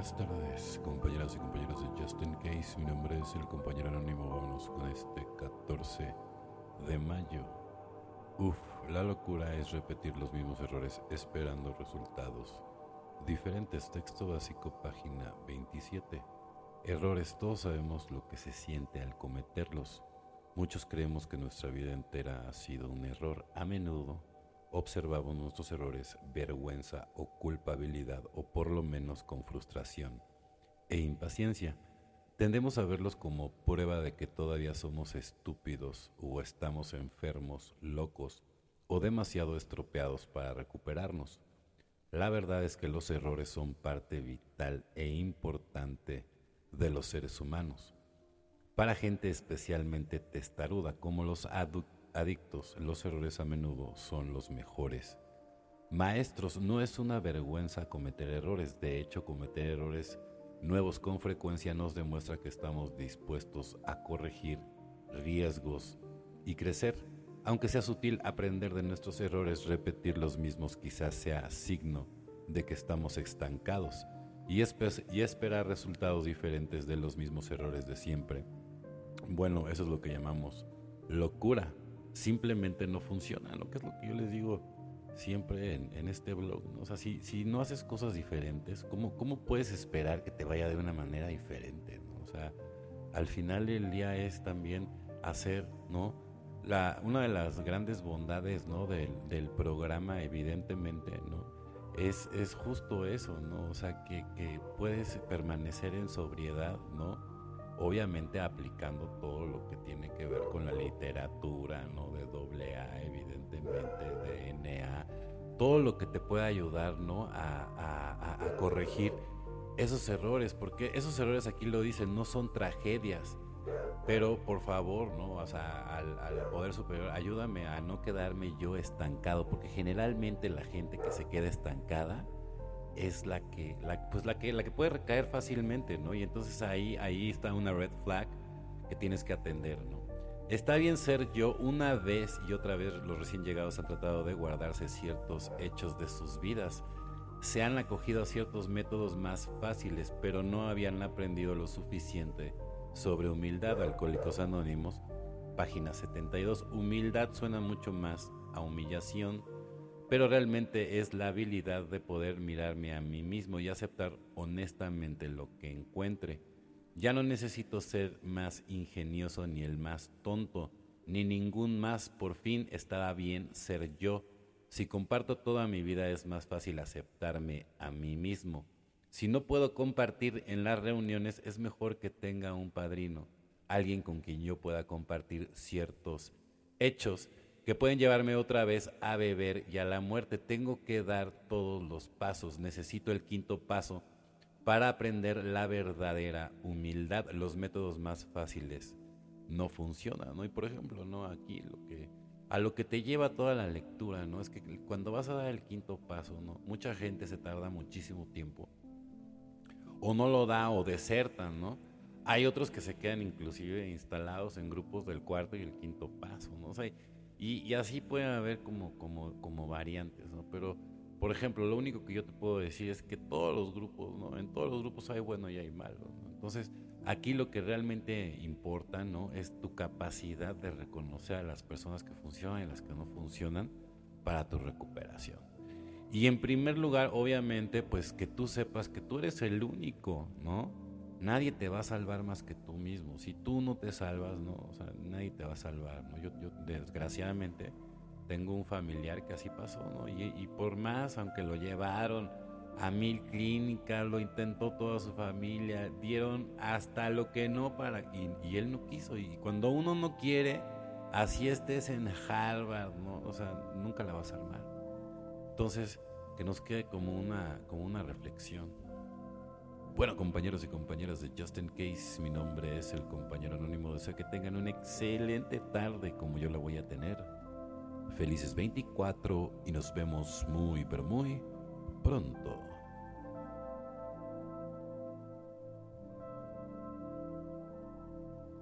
buenas tardes, compañeras y compañeros de Justin Case. Mi nombre es el compañero anónimo. Vámonos con este 14 de mayo. Uf, la locura es repetir los mismos errores esperando resultados diferentes. Texto básico, página 27. Errores, todos sabemos lo que se siente al cometerlos. Muchos creemos que nuestra vida entera ha sido un error. A menudo observamos nuestros errores vergüenza o culpabilidad o por lo menos con frustración e impaciencia. Tendemos a verlos como prueba de que todavía somos estúpidos o estamos enfermos, locos o demasiado estropeados para recuperarnos. La verdad es que los errores son parte vital e importante de los seres humanos. Para gente especialmente testaruda como los adultos, adictos, los errores a menudo son los mejores. Maestros, no es una vergüenza cometer errores, de hecho cometer errores nuevos con frecuencia nos demuestra que estamos dispuestos a corregir riesgos y crecer. Aunque sea sutil aprender de nuestros errores, repetir los mismos quizás sea signo de que estamos estancados y, y esperar resultados diferentes de los mismos errores de siempre. Bueno, eso es lo que llamamos locura simplemente no funciona, ¿no? Que es lo que yo les digo siempre en, este blog, ¿no? O sea, si, si, no haces cosas diferentes, ¿cómo, ¿cómo puedes esperar que te vaya de una manera diferente, ¿no? O sea, al final del día es también hacer, ¿no? La, una de las grandes bondades, ¿no? Del, del programa, evidentemente, ¿no? Es, es justo eso, ¿no? O sea, que, que puedes permanecer en sobriedad, ¿no? Obviamente aplicando todo lo que tiene que ver con la literatura, ¿no? De doble A, evidentemente, de NA, todo lo que te pueda ayudar, ¿no? A, corregir esos errores, porque esos errores aquí lo dicen, no son tragedias, pero por favor, ¿no? O sea, al, poder superior, ayúdame a no quedarme yo estancado, porque generalmente la gente que se queda estancada, es la que, la, pues la que, la que puede recaer fácilmente, ¿no? Y entonces ahí, ahí está una red flag que tienes que atender, ¿no? Está bien ser yo una vez y otra vez los recién llegados han tratado de guardarse ciertos hechos de sus vidas. Se han acogido a ciertos métodos más fáciles, pero no habían aprendido lo suficiente sobre humildad. Alcohólicos Anónimos, página 72. Humildad suena mucho más a humillación pero realmente es la habilidad de poder mirarme a mí mismo y aceptar honestamente lo que encuentre. Ya no necesito ser más ingenioso ni el más tonto, ni ningún más, por fin estará bien ser yo. Si comparto toda mi vida es más fácil aceptarme a mí mismo. Si no puedo compartir en las reuniones es mejor que tenga un padrino, alguien con quien yo pueda compartir ciertos hechos que pueden llevarme otra vez a beber y a la muerte. Tengo que dar todos los pasos. Necesito el quinto paso para aprender la verdadera humildad. Los métodos más fáciles no funcionan, ¿no? Y por ejemplo, ¿no? Aquí lo que a lo que te lleva toda la lectura, ¿no? Es que cuando vas a dar el quinto paso. Mucha gente se tarda muchísimo tiempo. O no lo da o desertan, ¿no? Hay otros que se quedan inclusive instalados en grupos del cuarto y el quinto paso, ¿no? O y, así puede haber como, como, como variantes, ¿no? Pero, por ejemplo, lo único que yo te puedo decir es que todos los grupos, ¿no? En todos los grupos hay bueno y hay malo, ¿no? Entonces, aquí lo que realmente importa, ¿no? Es tu capacidad de reconocer a las personas que funcionan y las que no funcionan para tu recuperación. Y en primer lugar, obviamente, pues que tú sepas que tú eres el único, ¿no? Nadie te va a salvar más que tú mismo. Si tú no te salvas, no, o nadie te va a salvar. Yo, desgraciadamente tengo un familiar que así pasó, ¿no? Y, por más, aunque lo llevaron a mil clínicas, lo intentó toda su familia, dieron hasta lo que no para, y, y él no quiso. Y cuando uno no quiere, así estés en Harvard, ¿no? O sea, nunca la vas a armar. Entonces, que nos quede como una, como una reflexión. Bueno, compañeros y compañeras de Justin Case, mi nombre es el compañero anónimo. Deseo que tengan una excelente tarde como yo la voy a tener. Felices 24 y nos vemos muy, pero muy pronto.